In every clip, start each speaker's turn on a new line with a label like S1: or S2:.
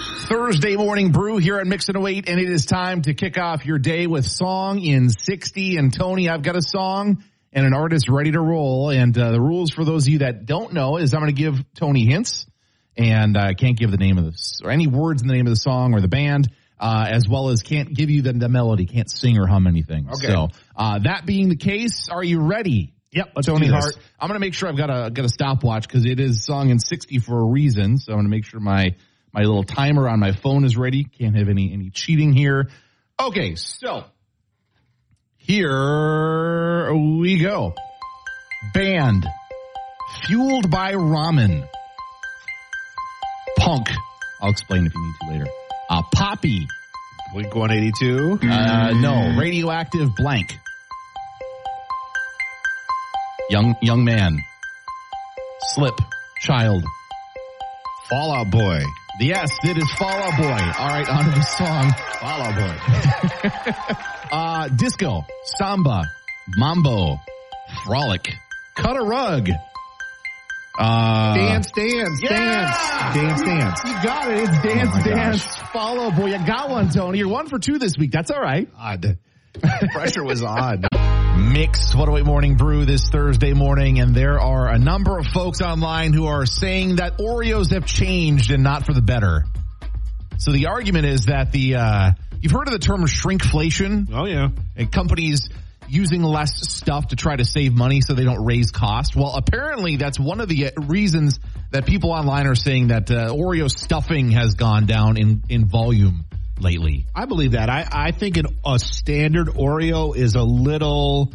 S1: Thursday morning brew here at Mix 108, and it is time to kick off your day with song in 60. And Tony, I've got a song and an artist ready to roll. And uh, the rules for those of you that don't know is I'm going to give Tony hints, and I uh, can't give the name of this or any words in the name of the song or the band. Uh, as well as can't give you the, the, melody, can't sing or hum anything. Okay. So, uh, that being the case, are you ready?
S2: Yep.
S1: Tony Hart. I'm going to make sure I've got a, got a stopwatch because it is song in 60 for a reason. So I'm going to make sure my, my little timer on my phone is ready. Can't have any, any cheating here. Okay. So here we go. Band fueled by ramen. Punk. I'll explain if you need to later. Uh, Poppy.
S2: Blink 182.
S1: Uh, no. Radioactive blank. Young, young man. Slip. Child.
S2: Fall Out Boy.
S1: Yes, it is Fall Out Boy. All right, on to the song.
S2: Fall Out
S1: Boy. uh, disco, samba, mambo, frolic, cut a rug.
S2: Uh, dance, dance, yeah! dance, dance, dance.
S1: You got it. It's dance, oh dance. Gosh. Follow, boy. You got one, Tony. You're one for two this week. That's all right.
S2: Odd. Pressure was on.
S1: Mix 108 Morning Brew this Thursday morning, and there are a number of folks online who are saying that Oreos have changed and not for the better. So the argument is that the uh, you've heard of the term shrinkflation.
S2: Oh yeah,
S1: and companies using less stuff to try to save money so they don't raise cost. Well, apparently that's one of the uh, reasons that people online are saying that uh, Oreo stuffing has gone down in in volume lately.
S2: I believe that. I, I think an, a standard Oreo is a little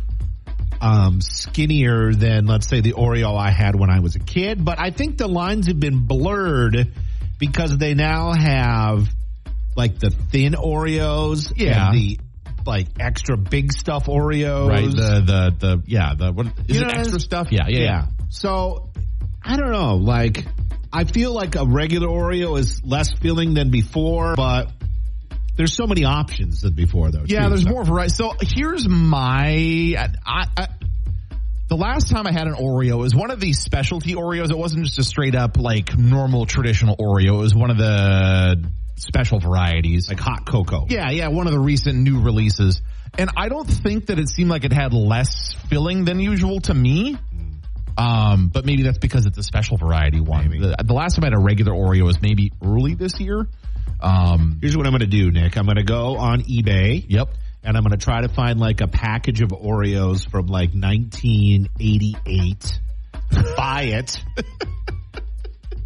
S2: um, skinnier than, let's say, the Oreo I had when I was a kid. But I think the lines have been blurred because they now have like the thin Oreos
S1: yeah.
S2: and the like extra big stuff Oreos.
S1: Right. The the the yeah. The what is you it know, extra stuff? Yeah, yeah. Yeah.
S2: So I don't know. Like I feel like a regular Oreo is less filling than before, but there's so many options than before, though.
S1: Yeah,
S2: too,
S1: there's
S2: so.
S1: more variety. So here's my. I, I, the last time I had an Oreo was one of these specialty Oreos. It wasn't just a straight up like normal traditional Oreo. It was one of the special varieties,
S2: like hot cocoa.
S1: Yeah, yeah, one of the recent new releases. And I don't think that it seemed like it had less filling than usual to me. Um, but maybe that's because it's a special variety one. The, the, last time I had a regular Oreo was maybe early this year.
S2: Um, Here's what I'm going to do, Nick. I'm going to go on eBay.
S1: Yep.
S2: And I'm going to try to find like a package of Oreos from like 1988. buy it.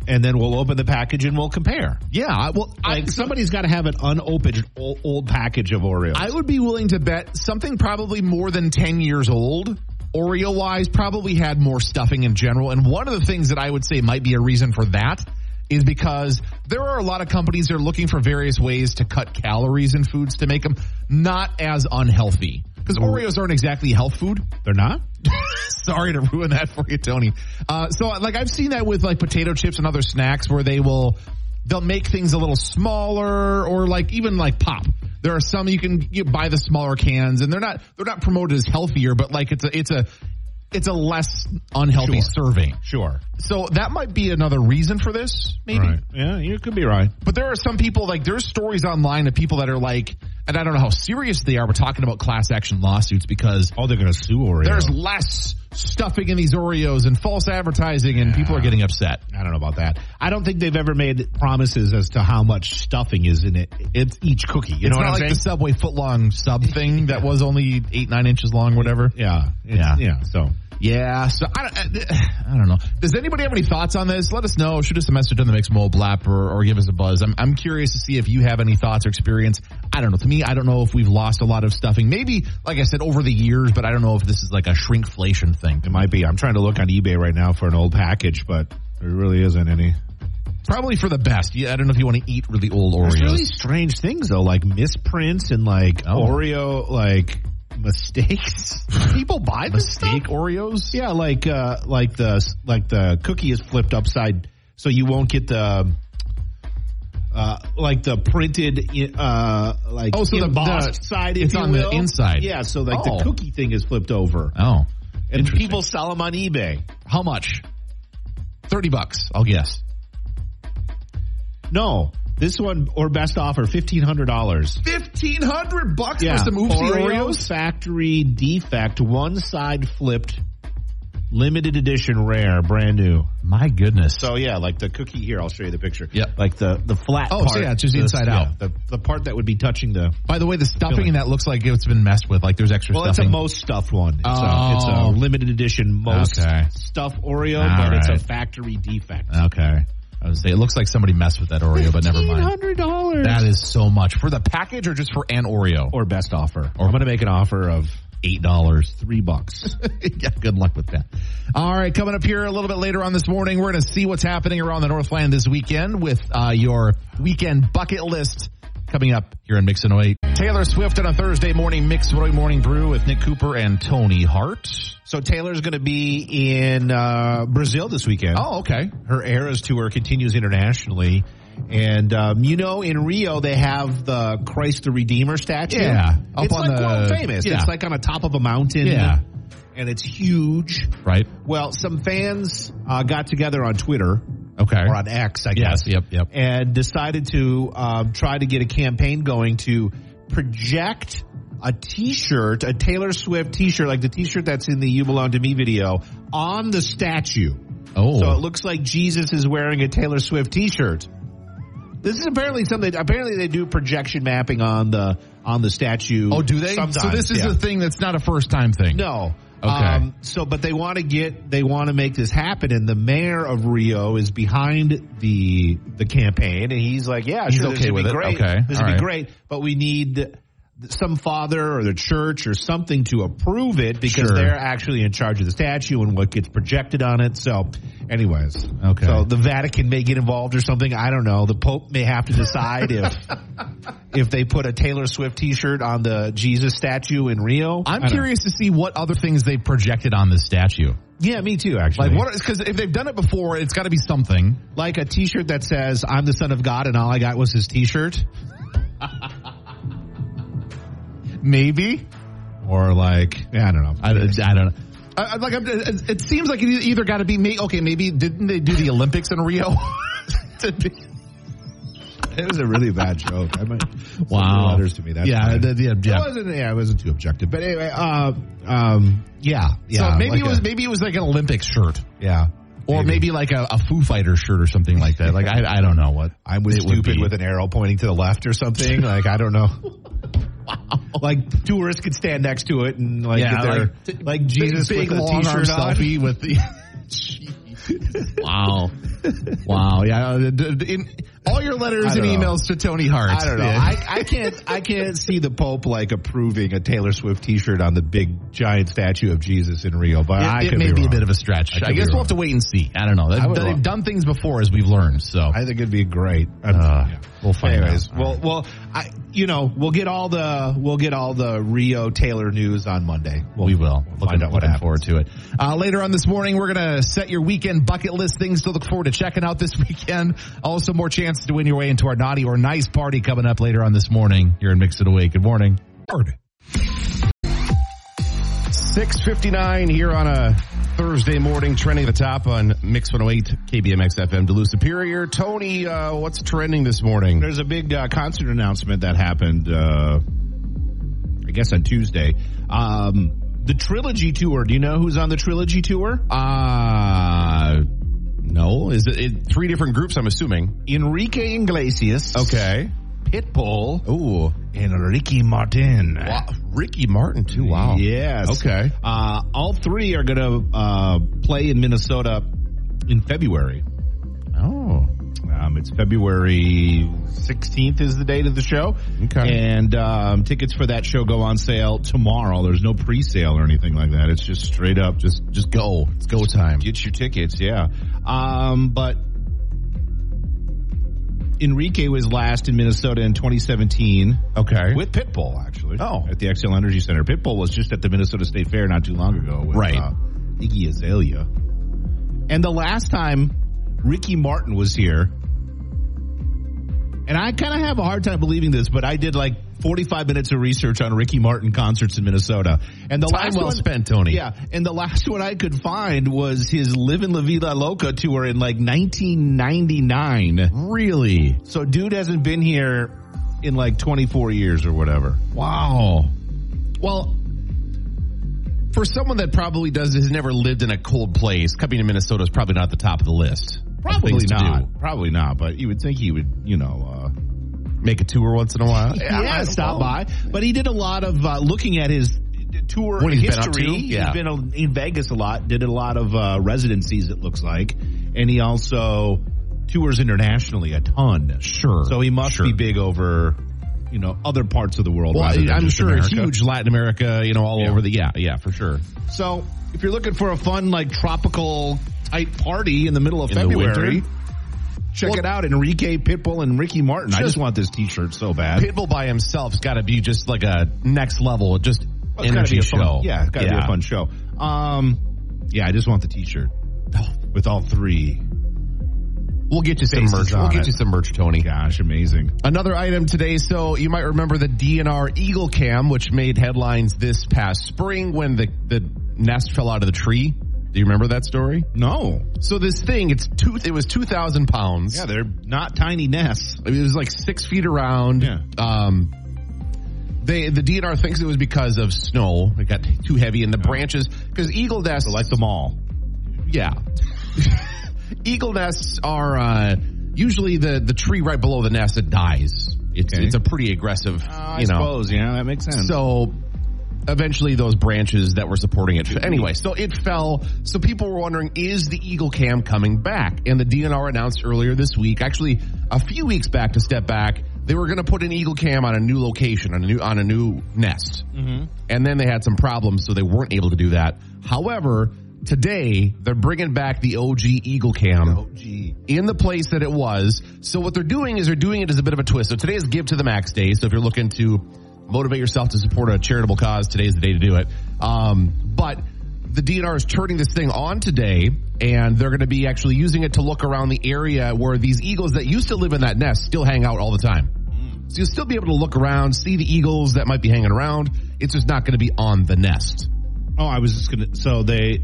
S2: and then we'll open the package and we'll compare.
S1: Yeah, well,
S2: like I, somebody's got to have an unopened old, old, package of Oreos.
S1: I would be willing to bet something probably more than ten years old. Oreo wise, probably had more stuffing in general. And one of the things that I would say might be a reason for that is because there are a lot of companies that are looking for various ways to cut calories in foods to make them not as unhealthy. Because Oreos aren't exactly health food.
S2: They're not?
S1: Sorry to ruin that for you, Tony. Uh, so like I've seen that with like potato chips and other snacks where they will, they'll make things a little smaller or like even like pop. There are some you can you buy the smaller cans and they're not, they're not promoted as healthier, but like it's a, it's a, it's a less unhealthy
S2: sure.
S1: serving.
S2: Sure.
S1: So that might be another reason for this, maybe.
S2: Right. Yeah, you could be right.
S1: But there are some people like there's stories online of people that are like, and I don't know how serious they are. We're talking about class action lawsuits because
S2: oh, they're going to sue Oreo.
S1: There's less stuffing in these Oreos and false advertising, and yeah. people are getting upset.
S2: I don't know about that. I don't think they've ever made promises as to how much stuffing is in it. It's each cookie. You
S1: it's
S2: know
S1: not
S2: like
S1: saying? the Subway footlong sub thing that was only eight nine inches long, whatever.
S2: Yeah,
S1: yeah,
S2: yeah. So
S1: yeah, so I don't, I don't know. Does anybody have any thoughts on this? Let us know. Shoot us a message on the Mix Mobile app or, or give us a buzz. I'm, I'm curious to see if you have any thoughts or experience. I don't know. To me, I don't know if we've lost a lot of stuffing. Maybe, like I said, over the years, but I don't know if this is like a shrinkflation thing.
S2: It might be. I'm trying to look on eBay right now for an old package, but there really isn't any.
S1: Probably for the best. Yeah, I don't know if you want to eat really old Oreos. There's
S2: really strange things though, like misprints and like oh. Oreo, like mistakes.
S1: People buy
S2: this mistake
S1: stuff? Oreos.
S2: Yeah, like uh, like the like the cookie is flipped upside, so you won't get the. Uh, like the printed, uh, like
S1: oh, so
S2: embossed
S1: the, the,
S2: side.
S1: It's on will. the inside.
S2: Yeah, so like oh. the cookie thing is flipped over.
S1: Oh,
S2: and people sell them on eBay.
S1: How much? Thirty bucks, I'll guess.
S2: No, This one or best offer fifteen hundred dollars.
S1: Fifteen hundred bucks for some oopsie Oreos.
S2: factory defect, one side flipped, limited edition, rare, brand new.
S1: My goodness.
S2: So yeah, like the cookie here. I'll show you the picture.
S1: Yep.
S2: like the the flat.
S1: Oh, so yeah, it's just
S2: the-
S1: inside
S2: yeah,
S1: out.
S2: The the part that would be touching the.
S1: By the way, the stuffing
S2: Filling.
S1: in that looks like it's been messed with. Like there's extra
S2: Well, it's a most stuffed one. It's,
S1: Oh.
S2: a, it's a oh. limited edition most
S1: Okay.
S2: stuffed Oreo,
S1: All
S2: but it's a factory defect.
S1: okay. I was say it looks like somebody messed with that Oreo, but never mind.
S2: hundred dollars.
S1: That is so much for the package, or just for an Oreo.
S2: or best offer. Or I'm going to make an offer of
S1: eight dollars.
S2: three bucks.
S1: yeah, good luck with that. All right, coming up here a little bit later on this morning, we're going to see what's happening around the Northland this weekend with uh, your weekend bucket list coming up here in Mix 108. Taylor Swift on a Thursday morning Mix 108 Morning Brew with Nick Cooper and Tony Hart.
S2: so Taylor's going to be in uh, Brazil this weekend.
S1: Oh, okay.
S2: her Eras tour continues internationally. And um, you know, in Rio they have the Christ the Redeemer statue.
S1: Yeah, up
S2: it's
S1: on
S2: like
S1: the-
S2: world famous.
S1: yeah.
S2: It's like on the top of a mountain.
S1: Yeah.
S2: and it's huge.
S1: Right.
S2: Well, some fans uh, got together on Twitter
S1: Okay.
S2: or on X, I guess.
S1: Yep. Yep.
S2: and decided to um, try to get a campaign going to project a T-shirt, a Taylor Swift T-shirt, like the T-shirt that's in the "You Belong to Me" video, on the statue.
S1: Oh.
S2: So it looks like Jesus is wearing a Taylor Swift T-shirt. This is apparently something. Apparently, they do projection mapping on the on the statue.
S1: oh, do they?
S2: Sometimes,
S1: so this is
S2: yeah.
S1: a thing that's not a first time thing.
S2: No.
S1: Okay.
S2: Um, so, but they want to get, they want to make this happen, and the mayor of Rio is behind the the campaign, and he's like, "Yeah,
S1: He's
S2: sure,
S1: okay
S2: this would be
S1: it.
S2: great.
S1: Okay.
S2: This
S1: All
S2: would
S1: right.
S2: be great, but we need some father or the church or something to approve it because
S1: Sure.
S2: they're actually in charge of the statue and what gets projected on it." So, anyways,
S1: Okay.
S2: So the Vatican may get involved or something. I don't know. The Pope may have to decide if if they put a Taylor Swift T-shirt on the Jesus statue in Rio.
S1: I'm
S2: don't know.
S1: curious to see what other things they've projected on this statue.
S2: Yeah, me too. Actually,
S1: Like what? Because if they've done it before, it's got to be something.
S2: like a T-shirt that says "I'm the Son of God" and all I got was his T-shirt,
S1: Maybe.
S2: or like yeah, I don't know.
S1: I, I don't know. I, I- like I'm, it it seems like it either got to be me. Okay, maybe didn't they do the Olympics in Rio? To be-
S2: it was a really bad joke. I might send
S1: Wow.
S2: the letters to me. That's
S1: yeah,
S2: fine.
S1: the- the-
S2: It
S1: yeah.
S2: wasn't. Yeah, it wasn't too objective. But anyway, uh, um, yeah, yeah.
S1: so maybe
S2: like
S1: it was
S2: a-
S1: maybe it was like an Olympic shirt,
S2: yeah,
S1: or maybe, like a, a Foo Fighter shirt or something like that. Like I, I don't know what
S2: I was stupid with an arrow pointing to the left or something. like I don't know. Like tourists could stand next to it and like
S1: Yeah,
S2: get their,
S1: like-
S2: like, Jesus
S1: big,
S2: with a t-shirt on.
S1: selfie with the. wow, wow, yeah. uh, In, all your letters and
S2: know.
S1: emails to Tony Hart.
S2: I don't know. I, I can't. I can't see the Pope like approving a Taylor Swift T-shirt on the big giant statue of Jesus in Rio, but I
S1: it, it may
S2: be,
S1: be, a bit of a stretch.
S2: I
S1: I, guess we'll have to wait and see. I don't know. They've, they've done things before, as we've learned. So
S2: I think it'd be great.
S1: Uh,
S2: Yeah.
S1: we'll find
S2: Anyways,
S1: out.
S2: well, well, I, you know, we'll get all the we'll get all the Rio Taylor news on Monday. We'll,
S1: we will.
S2: We'll
S1: looking,
S2: find out what
S1: looking
S2: happens.
S1: forward to it. Uh, later on this morning, we're going to set your weekend bucket list things to look forward to checking out this weekend. Also, more chances to win your way into our naughty or nice party coming up later on this morning here in Mix 108. Good morning. 659 here on a Thursday morning, trending at the top on Mix 108 KBMX FM Duluth Superior. Tony, uh, what's trending this morning?
S2: There's a big uh, concert announcement that happened, uh, I guess on Tuesday. Um, the Trilogy Tour. Do you know who's on the Trilogy Tour?
S1: Uh, no. Is it, it three different groups, I'm assuming?
S2: Enrique Iglesias.
S1: Okay.
S2: Pitbull.
S1: Ooh.
S2: And Ricky Martin.
S1: Wow. Ricky Martin, too. Wow.
S2: Yes.
S1: Okay.
S2: Uh, all three are going to uh, play in Minnesota in February. Um, it's February 16th is the date of the show.
S1: Okay.
S2: And um, tickets for that show go on sale tomorrow. There's no pre-sale or anything like that. It's just straight up, just
S1: Just go. It's go time.
S2: get your tickets. Yeah. Um, but Enrique was last in Minnesota in 2017
S1: Okay.
S2: with Pitbull, actually.
S1: Oh.
S2: At the Xcel Energy Center. Pitbull was just at the Minnesota State Fair not too long ago with
S1: Right.
S2: uh, Iggy Azalea. And the last time Ricky Martin was here And I kind of have a hard time believing this, but I did like 45 minutes of research on Ricky Martin concerts in Minnesota. And the
S1: Time
S2: last
S1: well
S2: one,
S1: spent, Tony.
S2: Yeah. And the last one I could find was his Livin' La Vida Loca tour in like 1999.
S1: Really?
S2: So dude hasn't been here in like 24 years or whatever.
S1: Wow. Well, for someone that probably does has never lived in a cold place, coming to Minnesota is probably not at the top of the list.
S2: Probably not. Probably not. But you would think he would, you know, uh,
S1: Make a tour once in a while.
S2: yeah, stop by. But he did a lot of uh, looking at his tour
S1: What he's been up
S2: history.
S1: to? Yeah.
S2: He's been in Vegas a lot. Did a lot of uh, residencies. It looks like, and he also tours internationally a ton.
S1: Sure.
S2: So he must
S1: Sure.
S2: be big over, you know, other parts of the world.
S1: Well,
S2: rather than
S1: I'm
S2: just
S1: sure
S2: America.
S1: huge Latin America, you know, all
S2: Yeah.
S1: over the yeah, yeah, for sure.
S2: So if you're looking for a fun, like tropical type party in the middle of
S1: In
S2: February. Check
S1: Well-
S2: it out, Enrique Pitbull and Ricky Martin. I
S1: Just-
S2: just want this T-shirt so bad.
S1: Pitbull by himself's got to be just like a next level, just
S2: gotta
S1: energy
S2: a fun-
S1: show.
S2: yeah, it's got to be a fun show. Um, yeah, I just want the T-shirt with all three.
S1: We'll get you some merch. We'll get
S2: it.
S1: you some merch, Tony.
S2: Gosh, amazing.
S1: Another item today. So you might remember the DNR Eagle Cam, which made headlines this past spring when the the nest fell out of the tree. Do you remember that story?
S2: No,
S1: So this thing, it's two. It was two thousand pounds.
S2: yeah, they're not tiny nests.
S1: It was like six feet around.
S2: Yeah.
S1: Um, they the DNR thinks it was because of snow. It got too heavy in the branches because eagle nests
S2: like the mall.
S1: Yeah. eagle nests are uh, usually the the tree right below the nest that dies. It's
S2: Okay.
S1: it's a pretty aggressive,
S2: Uh, I
S1: you know.
S2: suppose, yeah, that makes sense.
S1: So eventually those branches that were supporting it. Anyway, so it fell. So people were wondering, is the Eagle Cam coming back? And the DNR announced earlier this week, actually a few weeks back to step back, they were going to put an Eagle Cam on a new location, on a new, on a new nest.
S2: Mm-hmm.
S1: And then they had some problems, so they weren't able to do that. However, today they're bringing back the OG Eagle Cam
S2: gee.
S1: in the place that it was. So what they're doing is they're doing it as a bit of a twist. So today is Give to the Max Day. So if you're looking to motivate yourself to support a charitable cause, today is the day to do it. Um, but the DNR is turning this thing on today, and they're going to be actually using it to look around the area where these eagles that used to live in that nest still hang out all the time. So you'll still be able to look around, see the eagles that might be hanging around. It's just not going to be on the nest.
S2: Oh, I was just gonna. So they,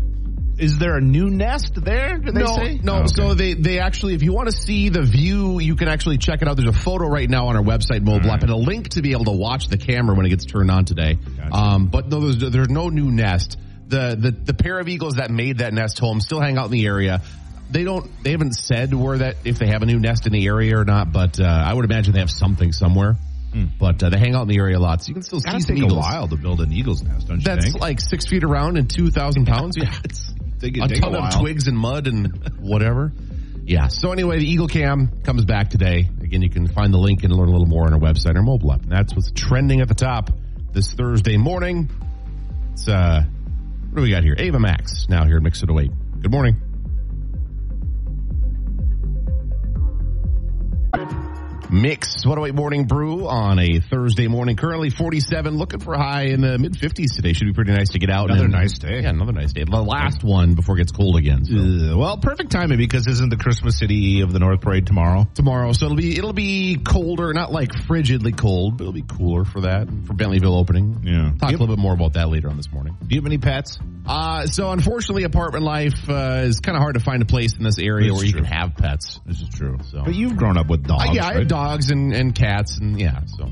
S2: is there a new nest there? They
S1: no,
S2: say?
S1: no.
S2: Oh, okay.
S1: So they they actually, if you want to see the view, you can actually check it out. There's a photo right now on our website, mobile app, and a link to be able to watch the camera when it gets turned on today.
S2: Gotcha.
S1: Um, but no, there's there's no new nest. The the the pair of eagles that made that nest home still hang out in the area. They don't. They haven't said where that if they have a new nest in the area or not. But uh, I would imagine they have something somewhere. But uh, they hang out in the area a lot, so you can still
S2: Hmm.
S1: See some
S2: take a while to build an eagle's nest, don't you
S1: That's
S2: think?
S1: like six feet around and two thousand pounds. Yeah,
S2: It's- take-
S1: a
S2: take
S1: ton
S2: while.
S1: of twigs and mud and whatever. Yeah. So anyway, the Eagle Cam comes back today. Again, you can find the link and learn a little more on our website, our mobile app. And that's what's trending at the top this Thursday morning. It's uh, what do we got here? Ava Max now here at Mix 108. Good morning. Mix 108 Morning Brew on a Thursday morning. Currently 47, looking for a high in the mid 50s today. Should be pretty nice to get out.
S2: Another
S1: and-
S2: nice day.
S1: Yeah, another nice day. The last one before it gets cold again. So.
S2: Uh, well, perfect timing because isn't the Christmas City of the North Parade tomorrow?
S1: tomorrow. So it'll be it'll be colder, not like frigidly cold, but it'll be cooler for that for Bentleyville opening.
S2: Yeah.
S1: Talk
S2: Yep.
S1: a little bit more about that later on this morning.
S2: Do you have any pets?
S1: Uh, so unfortunately, apartment life uh, is kind of hard to find a place in this area
S2: This
S1: where you
S2: true.
S1: can have pets. This is true. So
S2: But you've grown up with dogs.
S1: Uh, yeah,
S2: right?
S1: Dogs and, and cats and yeah. So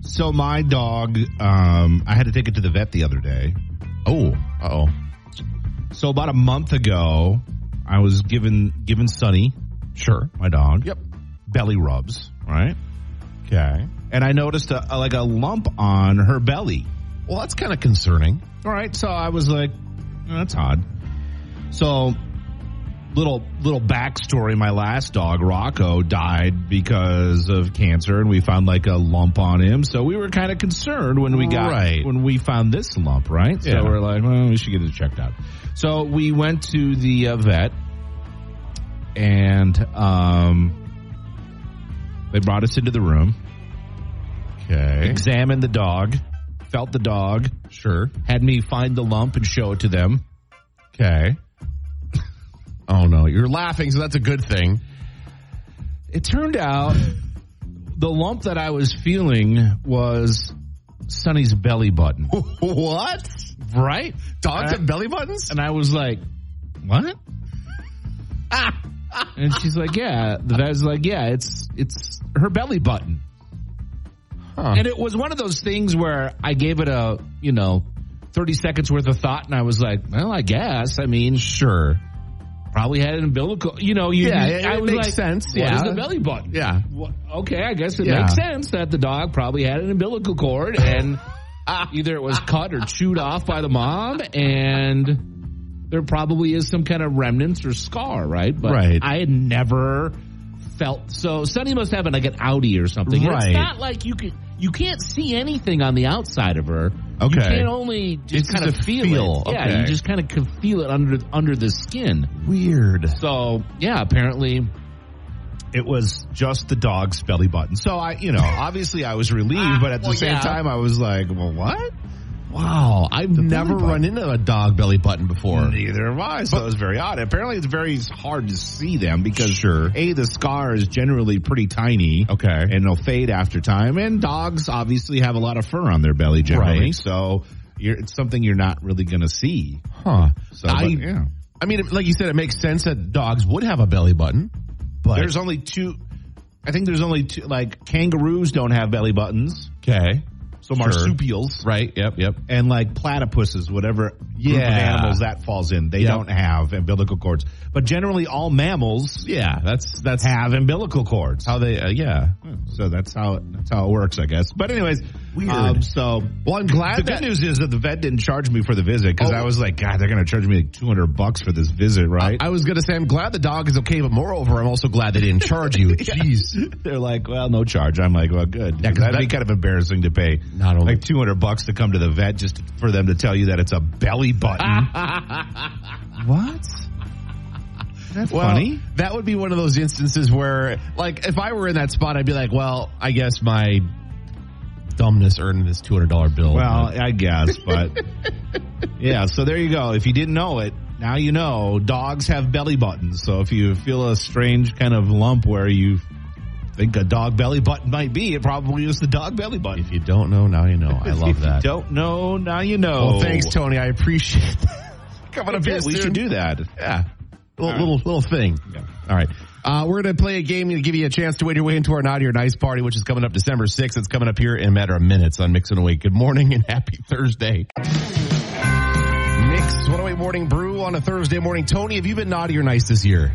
S2: So my dog, um, I had to take it to the vet the other day.
S1: oh, uh oh,
S2: So about a month ago, I was given given Sunny,
S1: sure.
S2: my dog,
S1: Yep.
S2: belly rubs, right?
S1: Okay.
S2: And I noticed a, a- like a lump on her belly.
S1: Well, that's kind of concerning.
S2: All right, so I was like, "Oh, that's odd. So little little backstory: my last dog, Rocco, died because of cancer, and we found like a lump on him. So we were kind of concerned when we got
S1: Right.
S2: when we found this lump, right? So
S1: Yeah.
S2: we're like, well, we should get it checked out. So we went to the uh, vet, and um, they brought us into the room,
S1: Okay.
S2: examined the dog, felt the dog,
S1: Sure.
S2: had me find the lump and show it to them.
S1: Okay. Oh no, you're laughing, so that's a good thing.
S2: It turned out the lump that I was feeling was Sonny's belly button.
S1: what?
S2: Right?
S1: Dogs have belly buttons?
S2: And I was like, what? and she's like, yeah. The vet's like, yeah, it's it's her belly button.
S1: Huh.
S2: And it was one of those things where I gave it a, you know, 30 seconds worth of thought and I was like, well, I guess. I mean,
S1: Sure.
S2: Probably had an umbilical, you know, you,
S1: Yeah,
S2: you-
S1: it-
S2: I
S1: it makes
S2: like,
S1: sense,
S2: What is
S1: yeah.
S2: the belly button?
S1: Yeah.
S2: What, okay, I guess it
S1: Yeah.
S2: makes sense that the dog probably had an umbilical cord and either it was cut or chewed off by the mom and there probably is some kind of remnants or scar, right? But
S1: Right.
S2: I had never felt so Sonny must have like an Audi or something.
S1: Right.
S2: It's not like you can you can't see anything on the outside of her. You
S1: Okay.
S2: can only just
S1: It's
S2: kind of feel,
S1: feel.
S2: it. Yeah, you just kind of can feel it under under the skin.
S1: Weird.
S2: So yeah, apparently
S3: It was just the dog's belly button. So I, you know, obviously I was relieved, ah, but at the
S1: well,
S3: same
S1: yeah.
S3: time I was like, well, what?
S1: Wow. I've never run into a dog belly button before.
S3: Neither have I. So it was very odd. Apparently, it's very hard to see them because
S1: Sure.
S3: a the scar is generally pretty tiny.
S1: Okay.
S3: and they'll fade after time. And dogs obviously have a lot of fur on their belly generally,
S1: Right.
S3: so you're, it's something you're not really going to see.
S1: Huh.
S3: So,
S1: I,
S3: but, yeah.
S1: I mean, like you said, it makes sense that dogs would have a belly button, but
S3: There's only two. I think there's only two. Like kangaroos don't have belly buttons.
S1: okay.
S3: So marsupials
S1: Right. Yep. Yep.
S3: and like platypuses, whatever group of animals that falls in, they
S1: Yep.
S3: don't have umbilical cords. But generally, all mammals
S1: Yeah. That's that's
S3: have umbilical cords.
S1: how they. Uh, yeah.
S3: So that's how it, that's how it works, I guess. But anyways,
S1: Weird.
S3: um, so
S1: Well, I'm glad
S3: the
S1: that
S3: good news is that the vet didn't charge me for the visit because
S1: Oh.
S3: I was like, God, they're going to charge me like two hundred bucks for this visit, right?
S1: I was going to say I'm glad the dog is okay, but moreover, I'm also glad they didn't charge you. Jeez.
S3: they're like, well, no charge. I'm like, well, good.
S1: Yeah,
S3: that'd be kind of embarrassing to pay
S1: Not only-
S3: like two hundred bucks to come to the vet just for them to tell you that it's a belly button. what? That's
S1: Well,
S3: funny.
S1: that would be one of those instances where, like, if I were in that spot, I'd be like, well, I guess my dumbness earned this $200 bill.
S3: Well,
S1: but-
S3: I guess, but yeah. So there you go. If you didn't know it, now you know. Dogs have belly buttons. So if you feel a strange kind of lump where you think a dog belly button might be, it probably is the dog belly button.
S1: if you don't know, now you know. I
S3: If
S1: love
S3: you
S1: that.
S3: Don't know, now you know.
S1: Well, thanks, Tony. I appreciate that. Coming up here
S3: we
S1: soon.
S3: should do that.
S1: Yeah. Little,
S3: right.
S1: little, little thing.
S3: Yeah.
S1: All right. Uh, we're going to play a game to give you a chance to win your way into our Naughty or Nice party, which is coming up December 6th. It's coming up here in a matter of minutes on Mix 108. Good morning and happy Thursday. Mix 108 Morning Brew on a Thursday morning. Tony, have you been naughty or nice this year?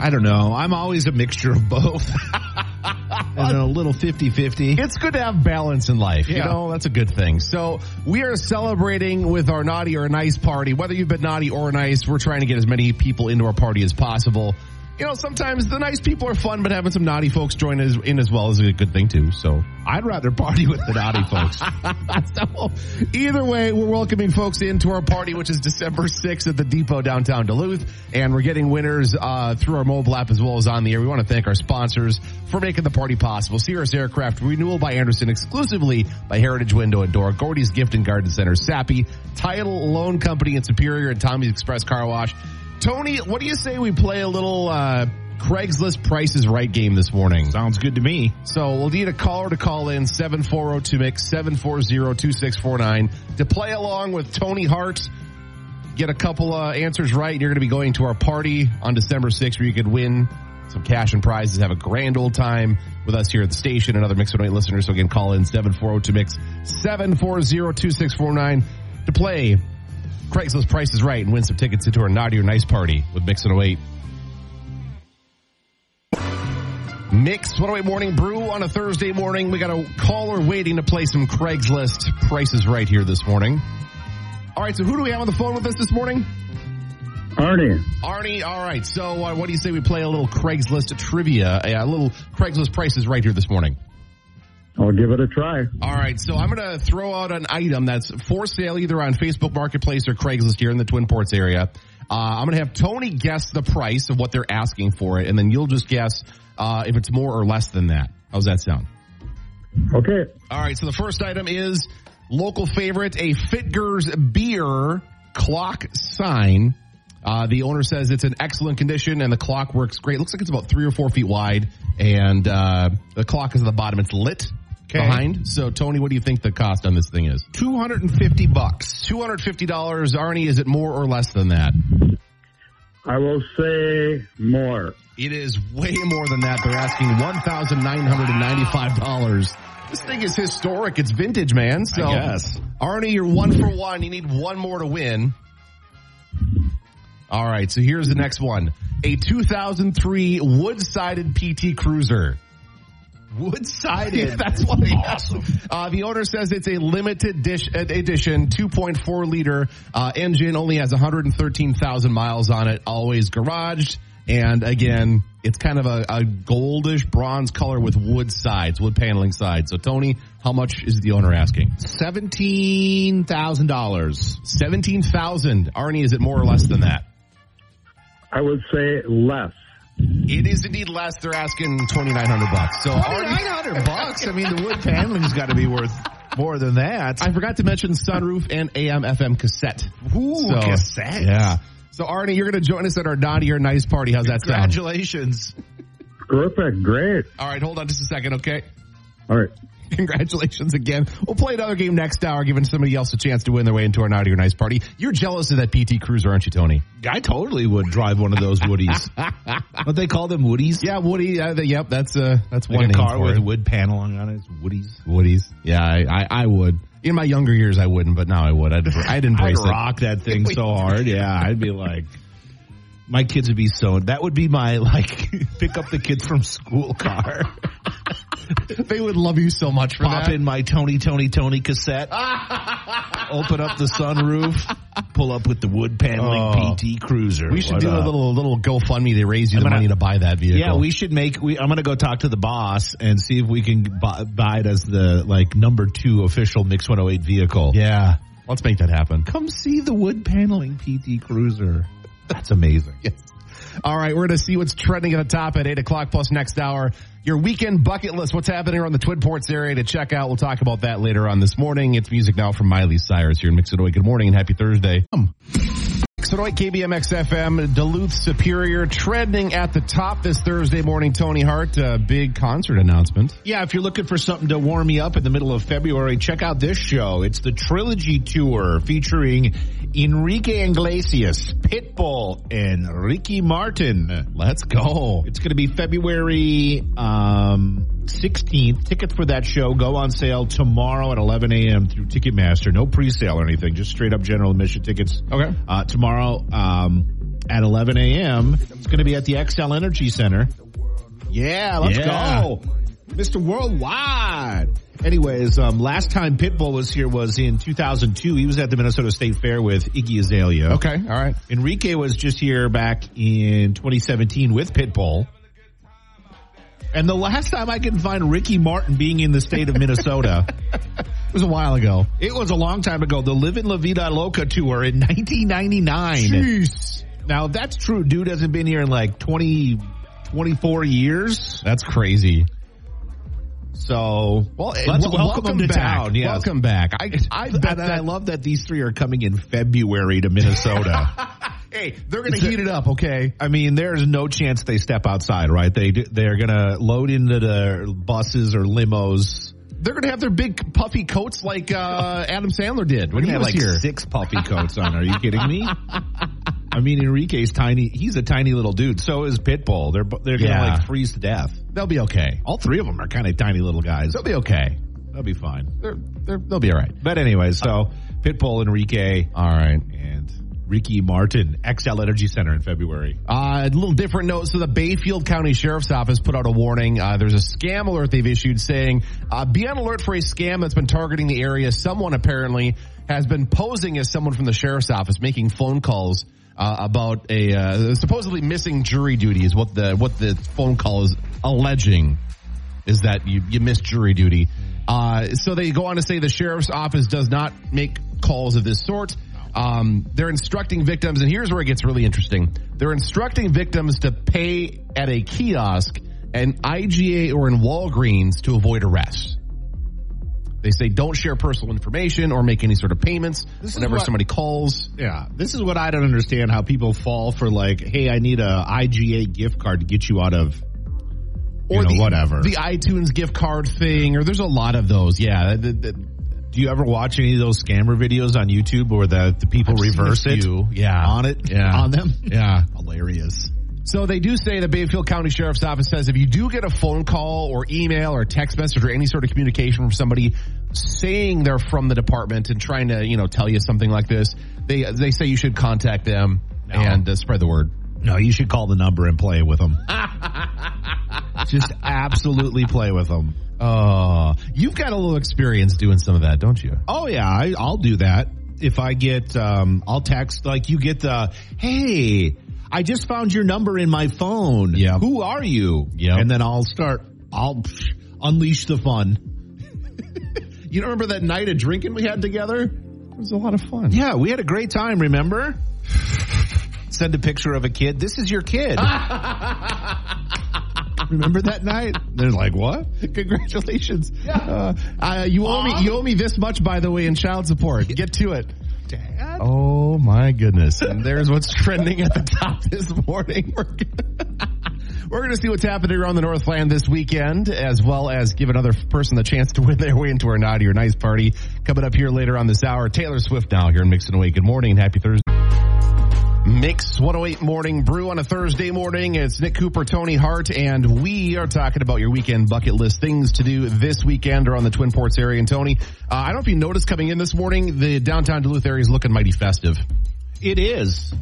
S3: I don't know. I'm always a mixture of both. and a little 50-50.
S1: It's good to have balance in life. You know, that's a good thing. So we are celebrating with our naughty or nice party. Whether you've been naughty or nice, we're trying to get as many people into our party as possible. You know, sometimes the nice people are fun, but having some naughty folks join us in as well is a good thing too. So
S3: I'd rather party with the naughty folks.
S1: so, either way, we're welcoming folks into our party, which is December 6th at the Depot downtown Duluth. And we're getting winners uh, through our mobile app as well as on the air. We want to thank our sponsors for making the party possible. Cirrus Aircraft, Renewal by Andersen, exclusively by Heritage Window and Door, Gordy's Gift and Garden Center, Sappi, Title Loan Company in Superior, and Tommy's Express Car Wash. Tony, what do you say we play a little uh, Craigslist Prices Right game this morning?
S3: Sounds good to me.
S1: So we'll need a caller to call in 7402 mix 740-2649 to play along with Tony Hart. Get a couple uh, answers right. and You're going to be going to our party on December 6th where you could win some cash and prizes, have a grand old time with us here at the station and other Mix 108 listeners. So again, call in 7402 mix 740-2649 to play Craigslist Price is Right and win some tickets into our Naughty or Nice party with Mix 108. Mix 108 Morning Brew on a Thursday morning. We got a caller waiting to play some Craigslist prices right here this morning. All right, so who do we have on the phone with us this morning?
S4: Arnie,
S1: Arnie. All right, so uh, what do you say we play a little Craigslist trivia, a, a little Craigslist prices right here this morning?
S4: I'll give it a try.
S1: All right, so I'm going to throw out an item that's for sale either on Facebook Marketplace or Craigslist here in the Twin Ports area. Uh, I'm going to have Tony guess the price of what they're asking for it, and then you'll just guess uh, if it's more or less than that. How's that sound?
S4: Okay.
S1: All right, so the first item is local favorite, a Fitgers beer clock sign. Uh, the owner says it's in excellent condition and the clock works great. Looks like it's about three or four feet wide and uh, the clock is at the bottom. It's lit
S2: Okay.
S1: behind. So, Tony, what do you think the cost on this thing is?
S2: 250 bucks.
S1: Two hundred fifty dollars. Arnie, is it more or less than that?
S4: I will say more.
S1: It is way more than that. They're asking one thousand nine hundred and ninety-five dollars. This thing is historic. It's vintage, man. So,
S2: guess.
S1: Arnie, you're one for one. You need one more to win. All right. So here's the next one: a 2003 wood-sided PT Cruiser.
S2: Wood sided.
S1: That's what he awesome. Uh, the owner says it's a limited dish uh, edition, 2.4 liter uh, engine, only has 113,000 miles on it, always garaged. And again, it's kind of a, a goldish bronze color with wood sides, wood paneling sides. So Tony, how much is the owner asking?
S2: $17,000.
S1: 17,000. Arnie, is it more or less than that?
S4: I would say less.
S1: It is indeed less. They're asking 2,900 bucks. So Arnie,
S2: 900 bucks. I mean, the wood paneling's got to be worth more than that.
S1: I forgot to mention sunroof and AM FM cassette.
S2: Ooh,
S1: So,
S2: cassette.
S1: Yeah. So Arnie, you're going to join us at our naughty or nice party. How's that sound?
S2: Congratulations.
S4: Perfect. Great.
S1: All right, hold on just a second, okay?
S4: All right.
S1: Congratulations again. We'll play another game next hour, giving somebody else a chance to win their way into our naughty or nice party. You're jealous of that PT Cruiser, aren't you, Tony?
S2: I totally would drive one of those Woodies. Don't they call them Woodies?
S1: Yeah, Woody. Uh, yep, that's uh, that's
S2: Like
S1: one
S2: a car with
S1: it.
S2: wood paneling on it. It's Woodies.
S1: Woodies. Yeah, I, I, I would. In my younger years, I wouldn't, but now I would. I'd, I'd
S2: I'd
S1: embrace it.
S2: rock that thing so hard. Yeah, I'd be like, my kids would be so. That would be my like pick up the kids from school car.
S1: They would love you so much for
S2: Pop
S1: that.
S2: in my Tony Tony Tony cassette. open up the sunroof. Pull up with the wood paneling
S1: Oh.
S2: PT Cruiser.
S1: We should
S2: What
S1: do a
S2: up?
S1: little little GoFundMe to raise you the
S2: gonna-
S1: money to buy that vehicle.
S2: Yeah, we should make. We, I'm going to go talk to the boss and see if we can buy, buy it as the like number two official Mix 108 vehicle.
S1: yeah. Let's make that happen.
S2: Come see the wood paneling PT Cruiser. That's amazing.
S1: Yes. All right, we're going to see what's trending at the top at 8 o'clock plus next hour. Your weekend bucket list, what's happening around the Twin Ports area to check out. We'll talk about that later on this morning. It's music now from Miley Cyrus here in Mix 108. Good morning and happy Thursday. Um, Mix 108, KBMX FM, Duluth Superior, trending at the top this Thursday morning. Tony Hart, uh, big concert announcement.
S2: Yeah, if you're looking for something to warm you up in the middle of February, check out this show. It's the Trilogy Tour featuring Enrique Iglesias, Pitbull, and Ricky Martin.
S1: Let's go.
S2: It's going to be February um, 16th. Tickets for that show go on sale tomorrow at 11 a.m. through Ticketmaster. No pre-sale or anything, just straight up general admission tickets.
S1: Okay.
S2: Uh, tomorrow um, at 11 a.m. It's going to be at the Xcel Energy Center. Yeah, let's
S1: Yeah.
S2: go. Mr. Worldwide. Anyways, um, last time Pitbull was here was in 2002. He was at the Minnesota State Fair with Iggy Azalea.
S1: Okay, all right.
S2: Enrique was just here back in 2017 with Pitbull. And the last time I can find Ricky Martin being in the state of Minnesota,
S1: It was a while ago.
S2: it was a long time ago. The Livin' La Vida Loca tour in 1999.
S1: Jeez.
S2: Now, that's true, dude hasn't been here in like 20, 24 years.
S1: That's crazy.
S2: So,
S1: Well,
S2: welcome, him to
S1: back.
S2: town. Yes.
S1: Welcome back. I, I bet
S2: And
S1: that
S2: I love that these three are coming in February to Minnesota.
S1: Hey, they're going to heat it up, okay?
S2: I mean, there's no chance they step outside, right? They they're gonna load into the buses or limos.
S1: They're going to have their big puffy coats like uh, Adam Sandler did when
S2: They
S1: he
S2: have
S1: was
S2: like
S1: here.
S2: six puffy coats on. Are you kidding me? I mean, Enrique's tiny. He's a tiny little dude. So is Pitbull. They're they're gonna
S1: Yeah.
S2: like freeze to death.
S1: They'll be okay.
S2: All three of them are kind of tiny little guys.
S1: They'll be okay.
S2: They'll be fine.
S1: They're, they're, they'll be all right.
S2: But anyway, so Pitbull, Enrique,
S1: All right.
S2: Ricky Martin, Xcel Energy Center in February.
S1: Uh, a little different note. So the Bayfield County Sheriff's Office put out a warning. Uh, there's a scam alert they've issued saying, uh, be on alert for a scam that's been targeting the area. Someone apparently has been posing as someone from the Sheriff's Office making phone calls uh, about a uh, supposedly missing jury duty is what the what the phone call is alleging is that you, you missed jury duty. Uh, so they go on to say the sheriff's office does not make calls of this sort. Um, they're instructing victims, and here's where it gets really interesting. They're instructing victims to pay at a kiosk, an IGA, or in Walgreens to avoid arrest. They say don't share personal information or make any sort of payments
S2: This
S1: whenever
S2: what-
S1: somebody calls.
S2: Yeah, this is what I don't understand how people fall for like, hey, I need a IGA gift card to get you out of you know,
S1: the,
S2: whatever.
S1: The iTunes gift card thing, or there's a lot of those. Yeah. The- the-
S2: Do you ever watch any of those scammer videos on YouTube where the, the people
S1: I've
S2: reverse it.
S1: Yeah.
S2: on it?
S1: Yeah.
S2: On them?
S1: Yeah.
S2: Hilarious.
S1: So they do say the Bayfield County Sheriff's Office says if you do get a phone call or email or text message or any sort of communication from somebody saying they're from the department and trying to, you know, tell you something like this, they they say you should contact them and uh, spread the word.
S2: No, you should call the number and play with them. Just absolutely play with them.
S1: Uh, you've got a little experience doing some of that, don't you?
S2: Oh yeah, I, I'll do that. If I get, um, I'll text like you get the, hey, I just found your number in my phone.
S1: Yeah.
S2: Who are you?
S1: Yeah.
S2: And then I'll start, I'll unleash the fun.
S1: You remember that night of drinking we had together? It was a lot of fun.
S2: Yeah, we had a great time, remember? Send a picture of a kid. This is your kid. remember that night? They're like, what?
S1: Congratulations. Uh, uh, you owe me you owe me this much by the way in child support. Get to it.
S2: Dad?
S1: Oh my goodness. And there's what's trending at the top this morning. We're gonna, we're going to see what's happening around the Northland this weekend, as well as give another person the chance to win their way into our naughty or nice party. Coming up here later on this hour, Taylor Swift now here in Mix 108. Good morning and happy Thursday. Mix 108 Morning Brew on a Thursday morning. It's Nick Cooper, Tony Hart, and we are talking about your weekend bucket list things to do this weekend around the Twin Ports area. And Tony, uh, I don't know if you noticed coming in this morning, the downtown Duluth area is looking mighty festive.
S2: It is.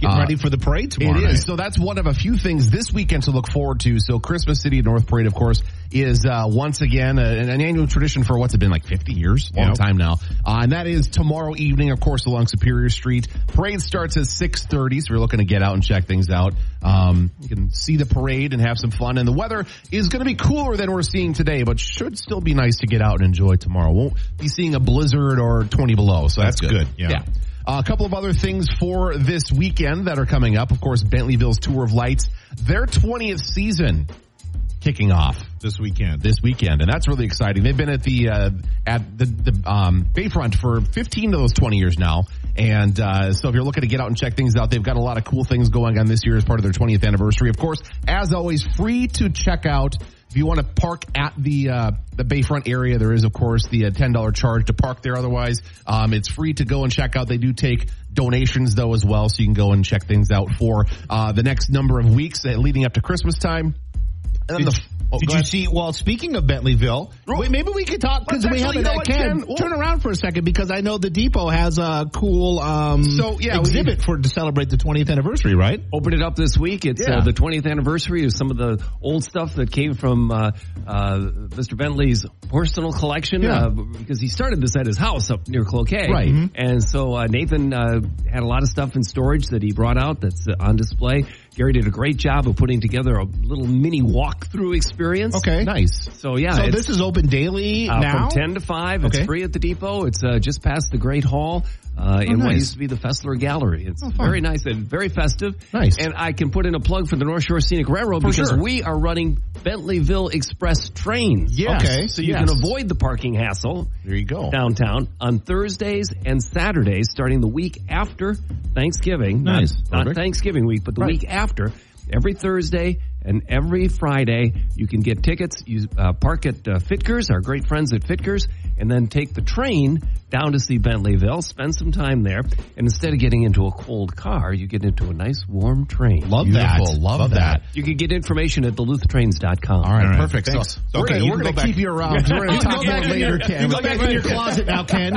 S2: Getting
S1: Uh,
S2: ready for the parade tomorrow
S1: It
S2: night.
S1: is. So that's one of a few things this weekend to look forward to. So Christmas City North Parade, of course, is uh, once again a, an annual tradition for what's it been like 50 years, long
S2: Yep.
S1: time now. Uh, and that is tomorrow evening, of course, along Superior Street. Parade starts at 6:30, so we're looking to get out and check things out. Um, you can see the parade and have some fun. And the weather is going to be cooler than we're seeing today, but should still be nice to get out and enjoy tomorrow. Won't be seeing a blizzard or 20 below, so that's,
S2: That's good, yeah.
S1: Uh, a couple of other things for this weekend that are coming up. Of course, Bentleyville's Tour of Lights, their 20th season kicking off
S2: this weekend.
S1: this weekend, and that's really exciting. They've been at the uh, at the, the um, Bayfront for 15 of those 20 years now, and uh, so if you're looking to get out and check things out, they've got a lot of cool things going on this year as part of their 20th anniversary. Of course, as always, free to check out. If you want to park at the uh, the Bayfront area, there is of course the uh, ten dollar charge to park there. Otherwise, um, it's free to go and check out. They do take donations though as well, so you can go and check things out for uh, the next number of weeks uh, leading up to Christmas time. And then
S2: Did,
S1: the, oh,
S2: did you
S1: ahead.
S2: see? Well, speaking of Bentleyville, wait, maybe we could talk because we haven't.
S1: you know
S2: uh,
S1: what,
S2: Ken,
S1: Ken? Well-
S2: turn around for a second because I know the depot has a cool um,
S1: So, yeah, we-
S2: exhibit for to celebrate the 20th anniversary, right?
S5: opened it up this week. It's
S1: Yeah.
S5: uh, the 20th anniversary of some of the old stuff that came from uh, uh, Mr. Bentley's personal collection
S1: Yeah.
S5: uh, because he started this at his house up near Cloquet.
S1: Right. Mhm.
S5: And so uh, Nathan uh, had a lot of stuff in storage that he brought out that's uh, on display. Gary did a great job of putting together a little mini walkthrough experience.
S2: Okay.
S1: nice.
S5: So yeah,
S2: So this is open daily
S5: uh,
S2: now.
S5: from 10 to 5. It's free at the depot. It's uh, just past the Great Hall uh, in what
S2: nice.
S5: used to be the Fessler Gallery. It's very nice and very festive.
S1: Nice.
S5: And I can put in a plug for the North Shore Scenic Railroad
S1: For
S5: because
S1: sure.
S5: we are running Bentleyville Express trains.
S1: Yes.
S2: Okay.
S5: So you
S1: Yes.
S5: can avoid the parking hassle
S1: There you go.
S5: downtown on Thursdays and Saturdays starting the week after Thanksgiving.
S1: Nice.
S5: Not,
S1: Perfect.
S5: Thanksgiving week, but the
S1: Right.
S5: week after. Every Thursday and every Friday, you can get tickets. You uh, park at uh, Fitger's, our great friends at Fitger's, and then take the train down to see Bentleyville. Spend some time there, and instead of getting into a cold car, you get into a nice warm train.
S2: Love
S1: Beautiful.
S2: that.
S1: Love, that.
S5: You can get information at DuluthTrains.com.
S1: All right,
S2: All right,
S1: perfect.
S2: thanks.
S1: So we're
S2: Okay,
S1: gonna, we're gonna keep you around. We're gonna talk
S2: go
S1: more
S2: back in
S1: later,
S2: your-
S1: Ken.
S2: You go back in your closet now, Ken.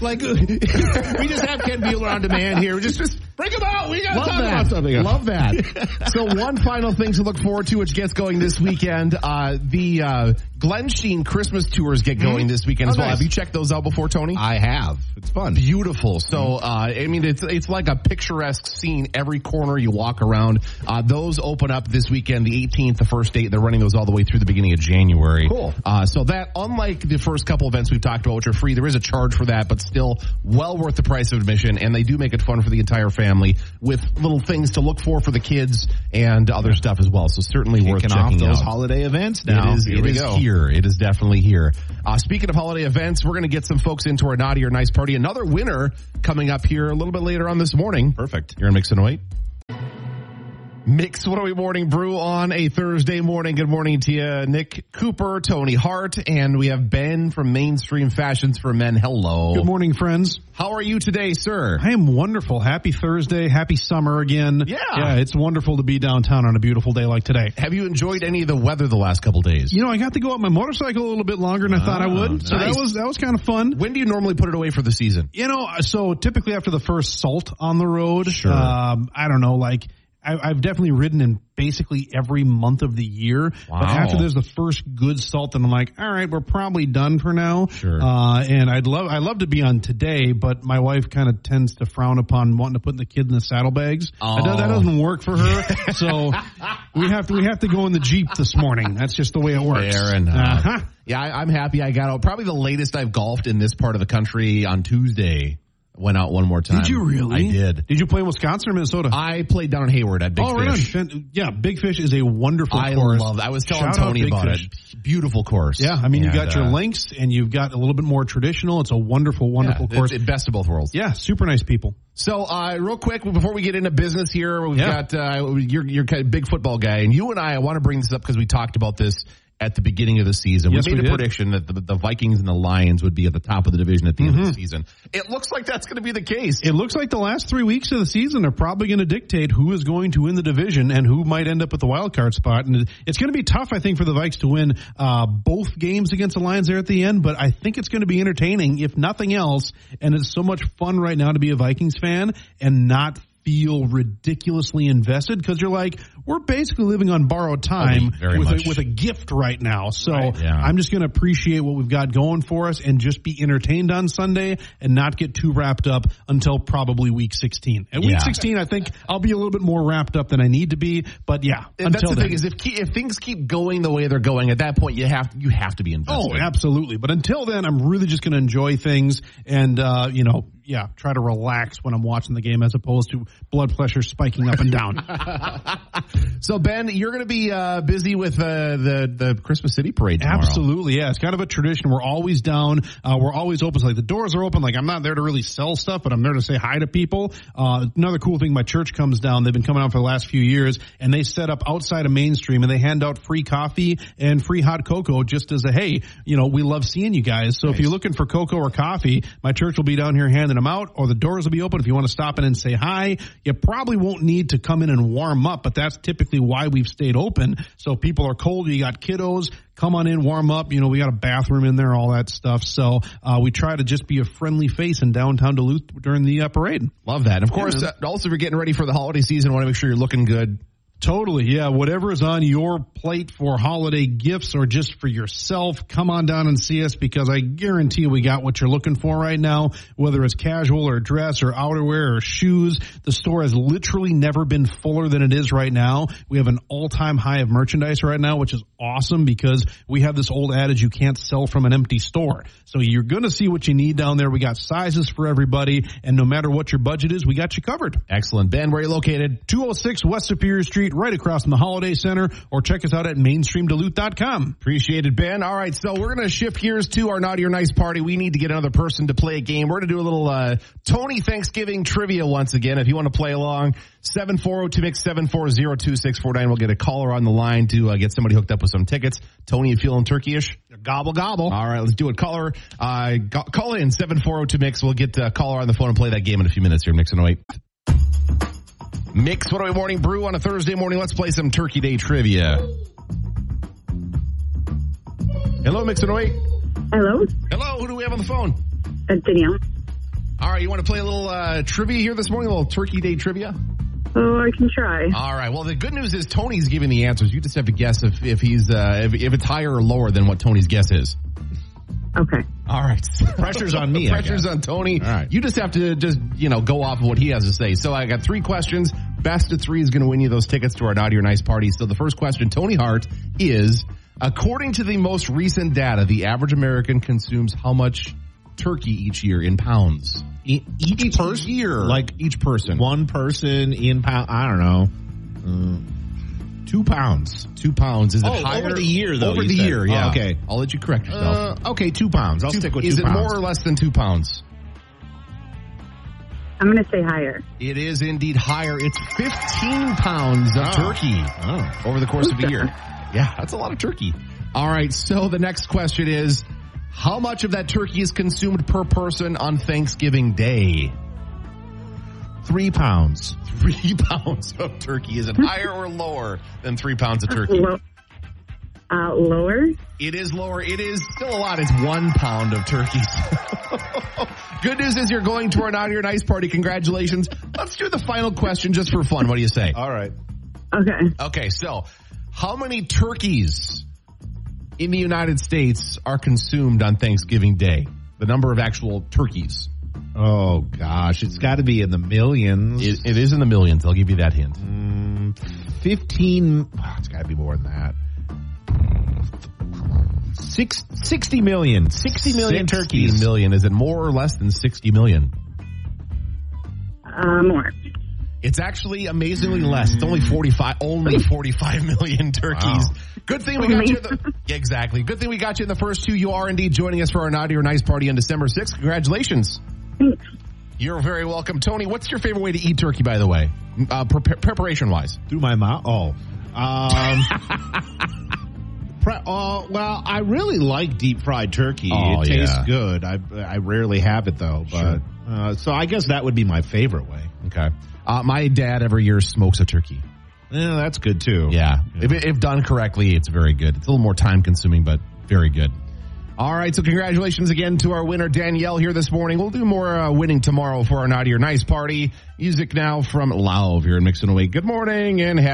S2: Like we just have Ken Buehler on demand here. Just, just bring him out. We got to
S1: Love
S2: talk
S1: that.
S2: about something.
S1: Love that. so one final thing to look forward to, which gets going this weekend. Uh, the uh, Glensheen Christmas tours get going this weekend as
S2: Oh,
S1: well.
S2: nice.
S1: Have you checked those out before, Tony?
S2: I have. It's fun.
S1: Beautiful. So, uh, I mean, it's it's like a picturesque scene every corner you walk around. Uh, those open up this weekend, the 18th, the first date. They're running those all the way through the beginning of January.
S2: Cool.
S1: Uh, so that, unlike the first couple events we've talked about, which are free, there is a charge for that, but still well worth the price of admission. And they do make it fun for the entire family with little things to look for for the kids and other stuff as well. So certainly worth
S2: Kicking off
S1: checking
S2: those
S1: out.
S2: holiday events now.
S1: It is,
S2: Here
S1: it
S2: we
S1: is
S2: go.
S1: here. It is definitely here. Uh, speaking of holiday events, we're going to get some folks into our naughty or nice party. Another winner coming up here a little bit later on this morning.
S2: Perfect.
S1: You're in Mix 108. Mix 108 Morning Brew on a Thursday morning. Good morning to you, Nick Cooper, Tony Hart, and we have Ben from Mainstream Fashions for Men. Hello.
S6: Good morning, friends.
S1: How are you today, sir?
S6: I am wonderful. Happy Thursday. Happy summer again.
S1: Yeah.
S6: Yeah, it's wonderful to be downtown on a beautiful day like today.
S1: Have you enjoyed any of the weather the last couple days?
S6: You know, I got to go out my motorcycle a little bit longer than I thought I would. So
S1: nice.
S6: that was that was kind of fun.
S1: When do you normally put it away for the season?
S6: You know, so typically after the first salt on the road,
S1: Sure.
S6: um, I don't know, like I, I've definitely ridden in basically every month of the year.
S1: Wow.
S6: But after there's the first good salt, then I'm like, all right, we're probably done for now.
S1: Sure.
S6: Uh, and I'd love, I love to be on today, but my wife kind of tends to frown upon wanting to put the kid in the saddlebags.
S1: Oh.
S6: That, that doesn't work for her. so we have to, we have to go in the Jeep this morning. That's just the way it works.
S1: Fair enough.
S6: Uh-huh.
S1: Yeah, I, I'm happy I got out. Probably the latest I've golfed in this part of the country on Tuesday. Went out one more time.
S6: Did you really?
S1: I did.
S6: Did you play in Wisconsin or Minnesota?
S1: I played down in Hayward at Big
S6: oh, right on.
S1: Fish.
S6: Fan- Yeah, Big Fish is a wonderful
S1: I
S6: course.
S1: love. I was telling
S6: Shout
S1: Tony about
S6: Fish.
S1: it. Beautiful course.
S6: Yeah, I mean, you
S1: And,
S6: got your
S1: uh,
S6: links and you've got a little bit more traditional. It's a wonderful, wonderful
S1: yeah,
S6: course.
S1: it- it- best of both worlds.
S6: yeah, super nice people.
S1: So, uh, real quick, before we get into business here, we've
S6: Yeah.
S1: got, uh, you're, you're kind of a big football guy, and you and I, I want to bring this up because we talked about this at the beginning of the season.
S6: Yes,
S1: we made
S6: we
S1: a
S6: did.
S1: prediction that the, the Vikings and the Lions would be at the top of the division at the end of the
S6: Mm-hmm.
S1: season. It looks like that's going to be the case.
S6: It looks like the last three weeks of the season are probably going to dictate who is going to win the division and who might end up with the wild card spot. And it's going to be tough, I think, for the Vikes to win uh, both games against the Lions there at the end. But I think it's going to be entertaining, if nothing else. And it's so much fun right now to be a Vikings fan and not feel ridiculously invested because you're like, we're basically living on borrowed time
S1: Oh,
S6: with a, with a gift right now. So
S1: yeah.
S6: I'm just going to appreciate what we've got going for us and just be entertained on Sunday and not get too wrapped up until probably week 16. At week
S1: Yeah.
S6: 16, I think I'll be a little bit more wrapped up than I need to be. But yeah,
S1: And that's
S6: until
S1: the
S6: then.
S1: thing is, if if things keep going the way they're going, at that point you have you have to be invested.
S6: Oh, absolutely. But until then, I'm really just going to enjoy things and, uh, you know, yeah, try to relax when I'm watching the game as opposed to blood pressure spiking up and down.
S1: So Ben, you're going to be uh, busy with uh, the the Christmas City parade tomorrow.
S6: Absolutely, yeah. It's kind of a tradition. We're always down. Uh, we're always open. So like the doors are open. Like I'm not there to really sell stuff, but I'm there to say hi to people. Uh, another cool thing, my church comes down. They've been coming out for the last few years, and they set up outside of Mainstream, and they hand out free coffee and free hot cocoa just as a hey, you know, we love seeing you guys. So if you're looking for cocoa or coffee, my church will be down here handing them out, or the doors will be open if you want to stop in and say hi. You probably won't need to come in and warm up, but that's typically why we've stayed open. So people are cold, you got kiddos, come on in, warm up. You know, we got a bathroom in there, all that stuff. So uh, we try to just be a friendly face in downtown Duluth during the uh, parade.
S1: Love that. And of course, uh, also if you're getting ready for the holiday season, want to make sure you're looking good.
S6: Totally, yeah. Whatever is on your plate for holiday gifts or just for yourself, come on down and see us because I guarantee we got what you're looking for right now. Whether it's casual or dress or outerwear or shoes, the store has literally never been fuller than it is right now. We have an all-time high of merchandise right now, which is awesome because we have this old adage you can't sell from an empty store. So you're going to see what you need down there. We got sizes for everybody, and no matter what your budget is, we got you covered.
S1: Excellent. Ben, where are you located?
S6: 206 West Superior Street, right across from the Holiday Center, or check us out at mainstreamduluth.com.
S1: Appreciate it, Ben. All right, so we're going to shift gears to our Naughty or Nice party. We need to get another person to play a game. We're going to do a little uh, Tony Thanksgiving trivia once again. If you want to play along, 740 mix 7402649. We'll get a caller on the line to uh, get somebody hooked up with some tickets. Tony, you feeling turkeyish?
S6: Gobble, gobble.
S1: All right, let's do it. Caller, uh, go- call in 740 mix. We'll get a caller on the phone and play that game in a few minutes here. Mix and wait. Mix What Are We Morning Brew on a Thursday morning. Let's play some Turkey Day trivia. Hello, Mix and wait.
S7: Hello,
S1: Hello, who do we have on the phone?
S7: uh, Danielle.
S1: All right, you want to play a little uh, trivia here this morning? A little Turkey Day trivia?
S7: Oh, I can try.
S1: All right. Well, the good news is Tony's giving the answers. You just have to guess if, if he's uh, if, if it's higher or lower than what Tony's guess is.
S7: Okay.
S1: All right.
S3: Pressure's on me, I
S1: Pressure's
S3: guess.
S1: on Tony.
S3: All right.
S1: You just have to just, you know, go off of what he has to say. So I got three questions. Best of three is going to win you those tickets to our Naughty or Nice party. So the first question, Tony Hart, is according to the most recent data, the average American consumes how much turkey each year in pounds?
S3: E- each person,
S1: year.
S3: like
S1: each person.
S3: one person in pound. I don't know, uh, two pounds.
S1: Two pounds. Is it
S3: Oh,
S1: higher?
S3: over the year, though,
S1: Over the
S3: said.
S1: year, yeah.
S3: Oh, okay.
S1: I'll let you correct yourself.
S3: Uh, okay, two pounds. I'll
S1: Two-
S3: stick with
S1: is
S3: two
S1: it
S3: pounds.
S1: more or less than two pounds?
S7: I'm going to say higher.
S1: It is indeed higher. It's 15 pounds of turkey over the course of a year. Yeah, that's a lot of turkey. All right, so the next question is how much of that turkey is consumed per person on Thanksgiving Day?
S2: Three pounds.
S1: Three pounds of turkey. Is it higher or lower than three pounds of turkey?
S7: Low, uh, lower.
S1: It is lower. It is still a lot. It's one pound of turkey. Good news is you're going to our Naughty or Nice party. Congratulations. Let's do the final question just for fun. What do you say?
S2: All right.
S7: Okay.
S1: Okay, so how many turkeys in the United States are consumed on Thanksgiving Day? The number of actual turkeys.
S2: Oh gosh, it's got to be in the millions.
S1: It, it is in the millions. I'll give you that hint.
S2: Mm, Fifteen. oh, it's got to be more than that. Six, 60 million. 60 million
S1: 60
S2: turkeys.
S1: million. Is it more or less than 60 million?
S7: Uh, more.
S1: It's actually amazingly less. It's only 45, only 45 million turkeys.
S2: Wow.
S1: Good thing we got you. In the, yeah, exactly. Good thing we got you in the first two. You are indeed joining us for our Naughty or Nice party on December 6th. Congratulations. You're very welcome. Tony, what's your favorite way to eat turkey, by the way? Uh, pre- preparation wise.
S2: Through my mouth. Oh. Um, pre- uh, well, I really like deep fried turkey.
S1: Oh,
S2: it tastes
S1: yeah.
S2: good. I I rarely have it though, but uh, so I guess that would be my favorite way.
S1: Okay. Uh, my dad every year smokes a turkey.
S2: Yeah, that's good too.
S1: Yeah. If, if done correctly, it's very good. It's a little more time consuming, but very good. All right. So congratulations again to our winner, Danielle, here this morning. We'll do more uh, winning tomorrow for our Naughty or Nice party. Music now from Lauv here in Mix Away. Good morning and happy